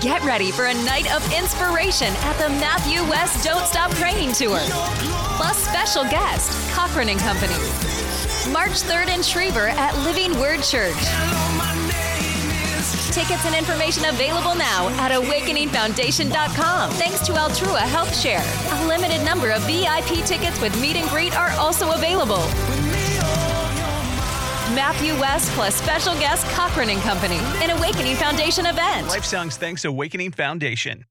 Get ready for a night of inspiration at the Matthew West Don't Stop Praying Tour. Plus, special guest, Cochren and Company. March 3rd in Schriever at Living Word Church. Tickets and information available now at awakeningfoundation.com. Thanks to Altrua Health Share. A limited number of VIP tickets with meet and greet are also available. Matthew West plus special guest Cochren and Company, an Awakening Foundation event. Life Songs thanks Awakening Foundation.